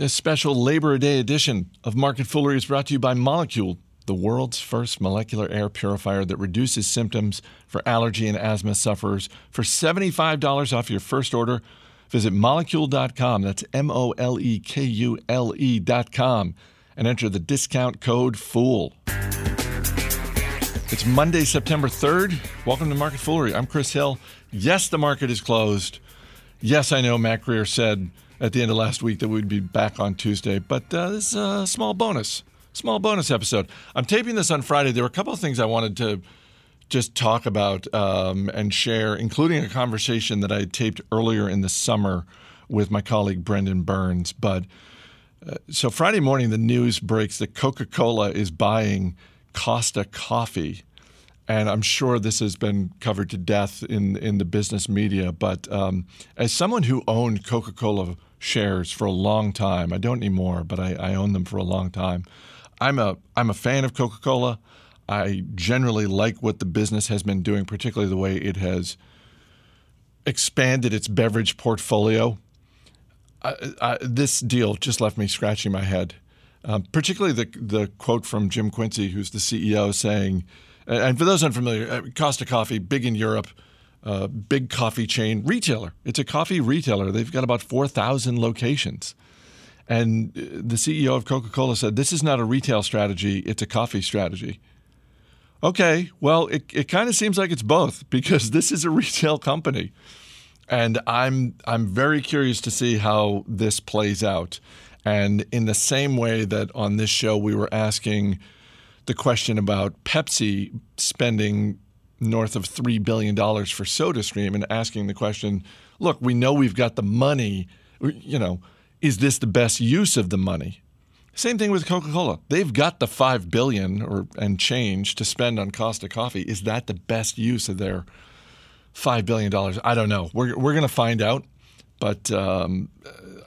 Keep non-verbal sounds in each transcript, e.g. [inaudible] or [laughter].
This special Labor Day edition of Market Foolery is brought to you by Molekule, the world's first molecular air purifier that reduces symptoms for allergy and asthma sufferers. For $75 off your first order, visit molekule.com. That's M O L E K U L E.com and enter the discount code FOOL. It's Monday, September 3rd. Welcome to Market Foolery. I'm Chris Hill. Yes, the market is closed. Yes, I know Matt Greer said at the end of last week that we'd be back on Tuesday, but uh, this is a small bonus, small bonus episode. I'm taping this on Friday. There were a couple of things I wanted to just talk about um, and share, including a conversation that I taped earlier in the summer with my colleague Brendan Byrnes. But uh, so Friday morning, the news breaks that Coca Cola is buying Costa Coffee. And I'm sure this has been covered to death in, in the business media. But um, as someone who owned Coca Cola shares for a long time. I don't anymore, but I, I own them for a long time. I'm a I'm a fan of Coca Cola. I generally like what the business has been doing, particularly the way it has expanded its beverage portfolio. This deal just left me scratching my head, um, particularly the the quote from Jim Quincey, who's the CEO, saying, and for those unfamiliar, uh, Costa Coffee, big in Europe, uh, big coffee chain retailer. It's a coffee retailer. They've got about 4,000 locations. And uh, the CEO of Coca Cola said, This is not a retail strategy, it's a coffee strategy. Okay, well, it, it kind of seems like it's both [laughs] because this is a retail company. And I'm, I'm very curious to see how this plays out. And in the same way that on this show we were asking the question about Pepsi spending north of $3 billion for SodaStream and asking the question look, we know we've got the money. You know, is this the best use of the money? Same thing with Coca-Cola. They've got the five billion or and change to spend on Costa Coffee. Is that the best use of their five billion dollars? I don't know. We're we're going to find out, but um,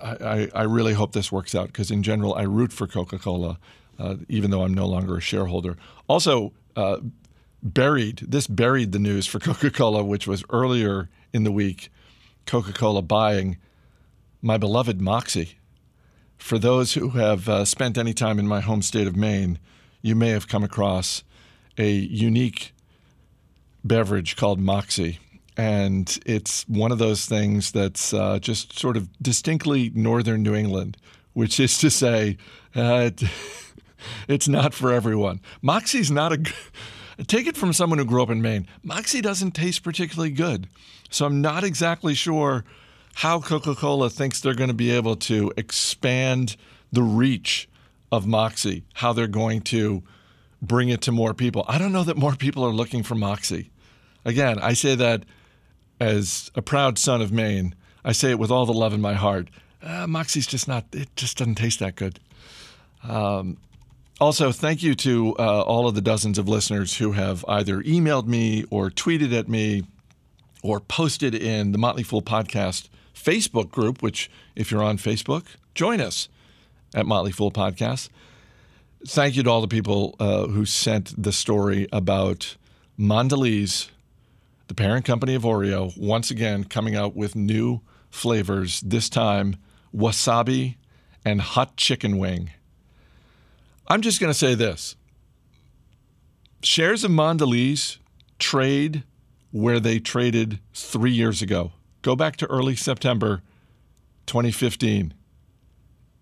I, I really hope this works out because in general I root for Coca-Cola, uh, even though I'm no longer a shareholder. Also, uh, buried this buried the news for [laughs] Coca-Cola, which was earlier in the week. Coca-Cola buying my beloved Moxie. For those who have uh, spent any time in my home state of Maine, you may have come across a unique beverage called Moxie. And it's one of those things that's uh, just sort of distinctly northern New England, which is to say, uh, [laughs] it's not for everyone. Moxie's not a Take it from someone who grew up in Maine. Moxie doesn't taste particularly good. So I'm not exactly sure how Coca Cola thinks they're going to be able to expand the reach of Moxie, how they're going to bring it to more people. I don't know that more people are looking for Moxie. Again, I say that as a proud son of Maine. I say it with all the love in my heart. Uh, Moxie's just not, it just doesn't taste that good. Um, also, thank you to uh, all of the dozens of listeners who have either emailed me or tweeted at me or posted in the Motley Fool podcast Facebook group, which, if you're on Facebook, join us at Motley Fool Podcast. Thank you to all the people uh, who sent the story about Mondelez, the parent company of Oreo, once again coming out with new flavors, this time wasabi and hot chicken wing. I'm just going to say this shares of Mondelez trade where they traded three years ago. Go back to early September 2015.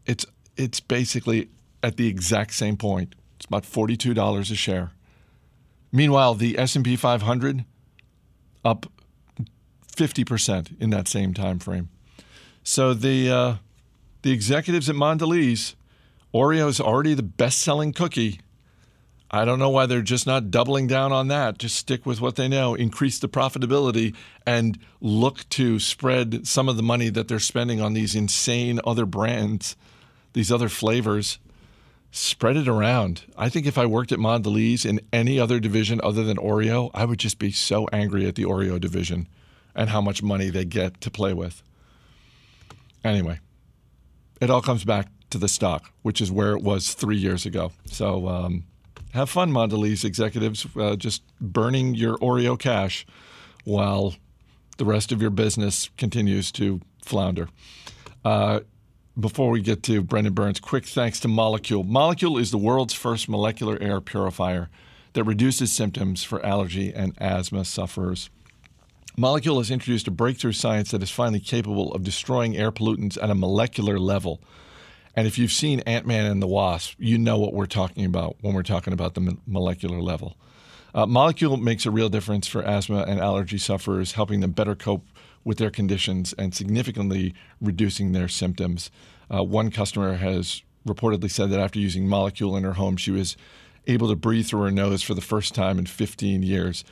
It's, it's basically at the exact same point. It's about $42 a share. Meanwhile, the S&P 500 up 50% in that same time frame. So the uh, the executives at Mondelez Oreo is already the best selling cookie. I don't know why they're just not doubling down on that. Just stick with what they know, increase the profitability, and look to spread some of the money that they're spending on these insane other brands, these other flavors. Spread it around. I think if I worked at Mondelez in any other division other than Oreo, I would just be so angry at the Oreo division and how much money they get to play with. Anyway, it all comes back to the stock, which is where it was three years ago. So um, have fun, Mondelez executives, uh, just burning your Oreo cash while the rest of your business continues to flounder. Uh, before we get to Brendan Byrnes, quick thanks to Molekule. Molekule is the world's first molecular air purifier that reduces symptoms for allergy and asthma sufferers. Molekule has introduced a breakthrough science that is finally capable of destroying air pollutants at a molecular level. And if you've seen Ant Man and the Wasp, you know what we're talking about when we're talking about the molecular level. Uh, Molekule makes a real difference for asthma and allergy sufferers, helping them better cope with their conditions and significantly reducing their symptoms. Uh, one customer has reportedly said that after using Molekule in her home, she was able to breathe through her nose for the first time in 15 years.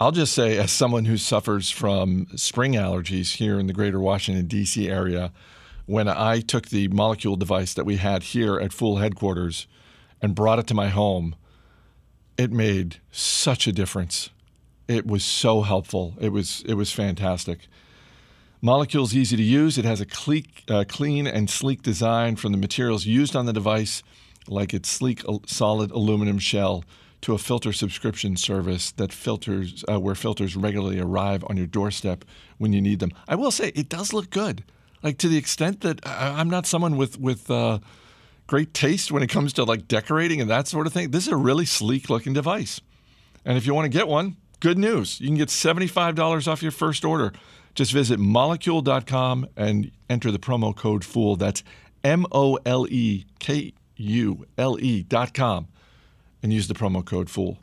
I'll just say, as someone who suffers from spring allergies here in the greater Washington, D.C. area, when I took the Molekule device that we had here at Fool headquarters and brought it to my home, it made such a difference. It was so helpful. It was it was fantastic. Molekule's easy to use. It has a cle- uh, clean and sleek design from the materials used on the device, like its sleek solid aluminum shell, to a filter subscription service that filters uh, where filters regularly arrive on your doorstep when you need them. I will say it does look good, like to the extent that I- am not someone with with uh, great taste when it comes to like decorating and that sort of thing. This is a really sleek looking device, and if you want to get one, good news. You can get $75 off your first order. Just visit molekule.com and enter the promo code FOOL. That's M O L E K U L E.com and use the promo code FOOL.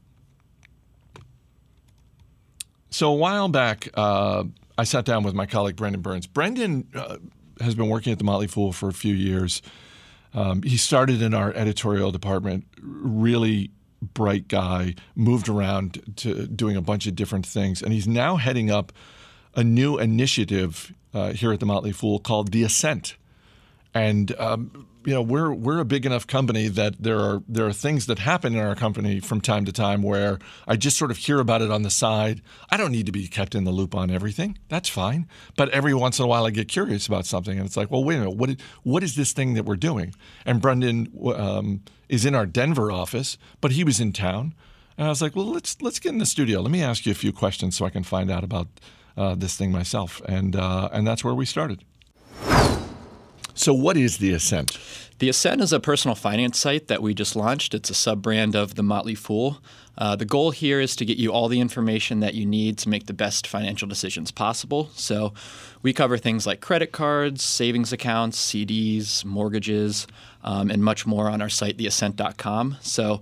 So a while back, uh, I sat down with my colleague Brendan Byrnes. Brendan uh, has been working at the Motley Fool for a few years. Um, he started in our editorial department, really bright guy, moved around to doing a bunch of different things, and he's now heading up a new initiative uh, here at the Motley Fool called The Ascent. And um, you know we're we're a big enough company that there are there are things that happen in our company from time to time where I just sort of hear about it on the side. I don't need to be kept in the loop on everything. That's fine. But every once in a while I get curious about something and it's like, well, wait a minute, what what is this thing that we're doing? And Brendan um, is in our Denver office, but he was in town, and I was like, well, let's let's get in the studio. Let me ask you a few questions so I can find out about uh, this thing myself, and uh, and that's where we started. So, what is the Ascent? The Ascent is a personal finance site that we just launched. It's a sub brand of the Motley Fool. Uh, the goal here is to get you all the information that you need to make the best financial decisions possible. So, we cover things like credit cards, savings accounts, CDs, mortgages, um, and much more on our site, theascent.com. So,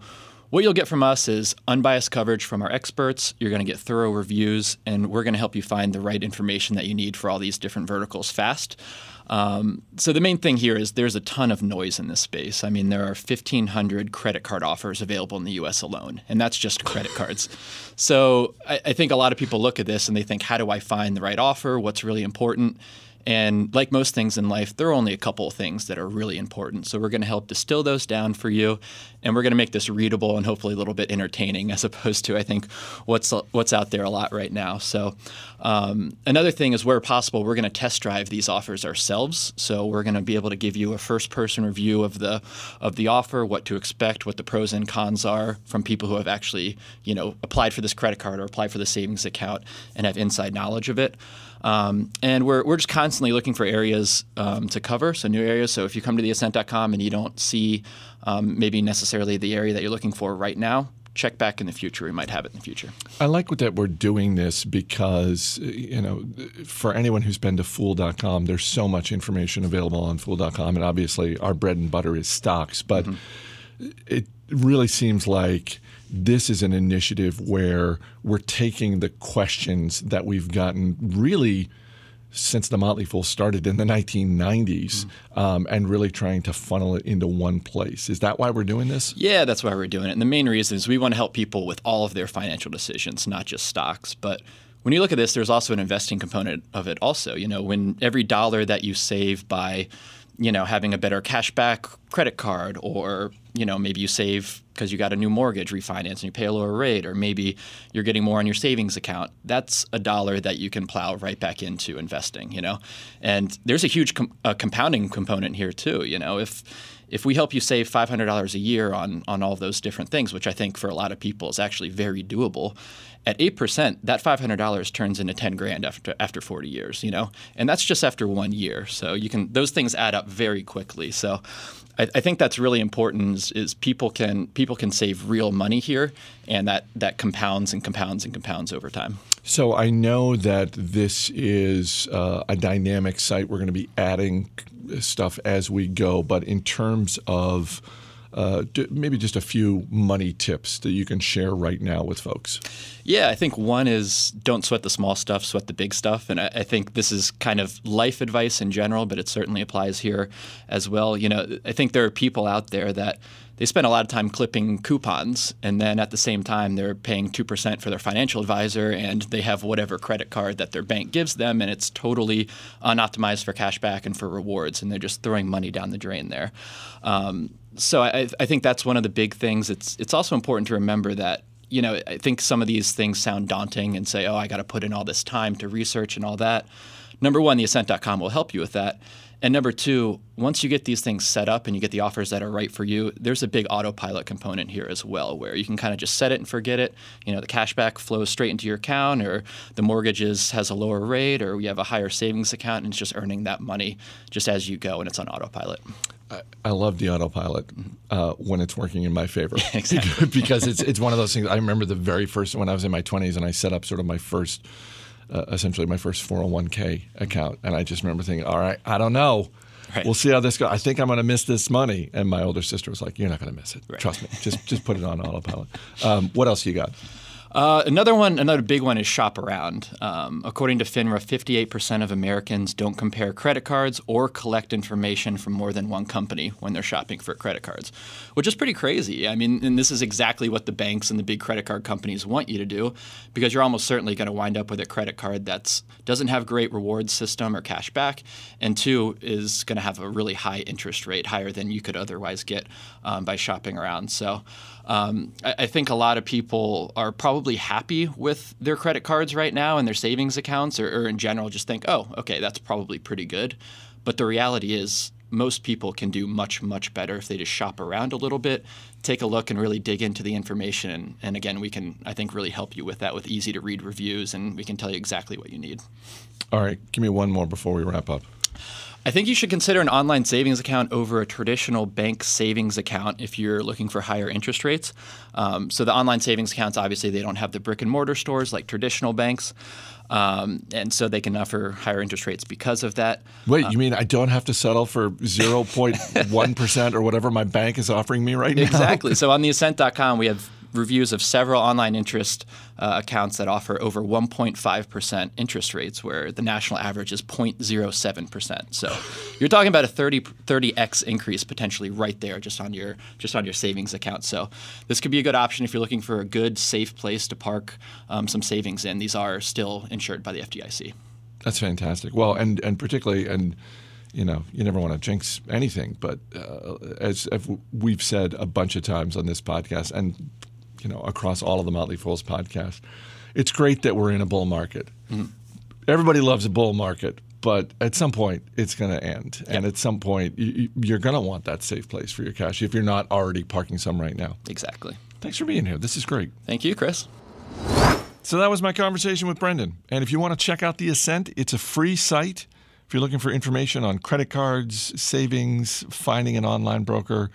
what you'll get from us is unbiased coverage from our experts. You're going to get thorough reviews, and we're going to help you find the right information that you need for all these different verticals fast. Um, so the main thing here is there's a ton of noise in this space. I mean, there are 1,500 credit card offers available in the U.S. alone, and that's just credit cards. So I, I think a lot of people look at this and they think, how do I find the right offer? What's really important? And like most things in life, there are only a couple of things that are really important. So we're going to help distill those down for you, and we're going to make this readable and hopefully a little bit entertaining, [laughs] as opposed to I think what's what's out there a lot right now. So um, another thing is where possible, we're going to test drive these offers ourselves. So we're going to be able to give you a first-person review of the of the offer, what to expect, what the pros and cons are from people who have actually you know applied for this credit card or applied for the savings account and have inside knowledge of it. Um, and we're, we're just constantly looking for areas um, to cover, so new areas. So if you come to theascent.com and you don't see um, maybe necessarily the area that you're looking for right now, check back in the future. We might have it in the future. I like that we're doing this because, you know, for anyone who's been to fool.com, there's so much information available on fool.com. And obviously, our bread and butter is stocks. But mm-hmm. it really seems like this is an initiative where we're taking the questions that we've gotten really since the Motley Fool started in the 1990s mm-hmm. um, and really trying to funnel it into one place. Is that why we're doing this? Yeah, that's why we're doing it. And the main reason is we want to help people with all of their financial decisions, not just stocks. But when you look at this, there's also an investing component of it also. You know, when every dollar that you save by you know, having a better cashback credit card, or you know, maybe you save because you got a new mortgage refinance and you pay a lower rate, or maybe you're getting more on your savings account. That's a dollar that you can plow right back into investing. You know, and there's a huge com- compounding component here too. You know, if if we help you save $500 a year on on all those different things, which I think for a lot of people is actually very doable, at 8%, that $500 turns into 10 grand after after 40 years, you know? And that's just after 1 year. So you can those things add up very quickly. So I, I think that's really important is, is, people can people can save real money here and that that compounds and compounds and compounds over time. So I know that this is uh, a dynamic site. We're going to be adding stuff as we go, but in terms of uh, maybe just a few money tips that you can share right now with folks. Yeah, I think one is don't sweat the small stuff, sweat the big stuff. And I, I, think this is kind of life advice in general, but it certainly applies here as well. You know, I think there are people out there that they spend a lot of time clipping coupons, and then at the same time, they're paying 2% for their financial advisor, and they have whatever credit card that their bank gives them, and it's totally unoptimized for cashback and for rewards, and they're just throwing money down the drain there. Um, so I, I think that's one of the big things. It's it's also important to remember that you know I think some of these things sound daunting and say, oh, I got to put in all this time to research and all that. Number one, the Ascent.com will help you with that. And number two, once you get these things set up and you get the offers that are right for you, there's a big autopilot component here as well, where you can kind of just set it and forget it. You know, the cashback flows straight into your account, or the mortgages has a lower rate, or you have a higher savings account, and it's just earning that money just as you go, and it's on autopilot. I love the autopilot uh, when it's working in my favor. [laughs] exactly. [laughs] because it's it's one of those things. I remember the very first when I was in my 20s and I set up sort of my first uh, essentially my first 401k account. And I just remember thinking, all right, I don't know. Right. We'll see how this goes. I think I'm going to miss this money. And my older sister was like, "You're not going to miss it. Right. Trust me. Just just put it on autopilot." Um, what else you got? Uh, another one, another big one is shop around. Um, according to FINRA, 58% of Americans don't compare credit cards or collect information from more than one company when they're shopping for credit cards, which is pretty crazy. I mean, and this is exactly what the banks and the big credit card companies want you to do, because you're almost certainly going to wind up with a credit card that doesn't have great rewards system or cash back, and two is going to have a really high interest rate, higher than you could otherwise get um, by shopping around. So. Um, I, I, think a lot of people are probably happy with their credit cards right now and their savings accounts, or, or in general, just think, oh, okay, that's probably pretty good. But the reality is, most people can do much, much better if they just shop around a little bit, take a look, and really dig into the information. And, and again, we can, I think, really help you with that with easy to read reviews, and we can tell you exactly what you need. All right, give me one more before we wrap up. I think you should consider an online savings account over a traditional bank savings account if you're looking for higher interest rates. Um, so the online savings accounts, obviously, they don't have the brick and mortar stores like traditional banks. Um, and so they can offer higher interest rates because of that. Wait, you mean I don't have to settle for 0.1% or whatever my bank is offering me right now? Exactly. So on the ascent.com, we have reviews of several online interest uh, accounts that offer over 1.5% interest rates, where the national average is 0.07%. So you're talking about a 30 30x increase potentially right there just on your just on your savings account. So this could be a good option if you're looking for a good, safe place to park um, some savings in. These are still insured by the FDIC. That's fantastic. Well, and and particularly and you know, you never want to jinx anything, but uh, as, as, we've said a bunch of times on this podcast, and you know, across all of the Motley Fool's podcasts. It's great that we're in a bull market. Mm-hmm. Everybody loves a bull market, but at some point it's going to end. And at some point you're going to want that safe place for your cash if you're not already parking some right now. Exactly. Thanks for being here. This is great. Thank you, Chris. So that was my conversation with Brendan. And if you want to check out the Ascent, it's a free site. If you're looking for information on credit cards, savings, finding an online broker,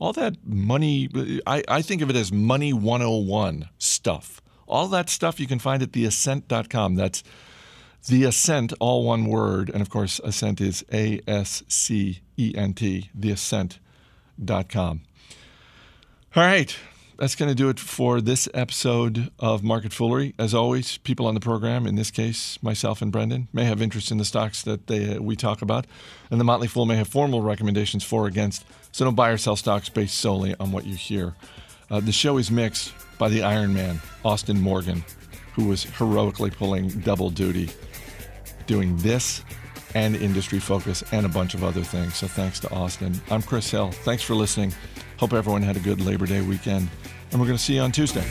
all that money, I, I think of it as money 101 stuff. All that stuff you can find at theascent.com. That's the Ascent, all one word. And of course, Ascent is A S C E N T, theascent.com. All right. That's going to do it for this episode of Market Foolery. As always, people on the program, in this case, myself and Brendan, may have interest in the stocks that they, uh, we talk about, and the Motley Fool may have formal recommendations for or against so don't buy or sell stocks based solely on what you hear. Uh, the show is mixed by the Iron Man, Austin Morgan, who was heroically pulling double duty, doing this and industry focus and a bunch of other things. So thanks to Austin. I'm Chris Hill. Thanks for listening. Hope everyone had a good Labor Day weekend. And we're going to see you on Tuesday.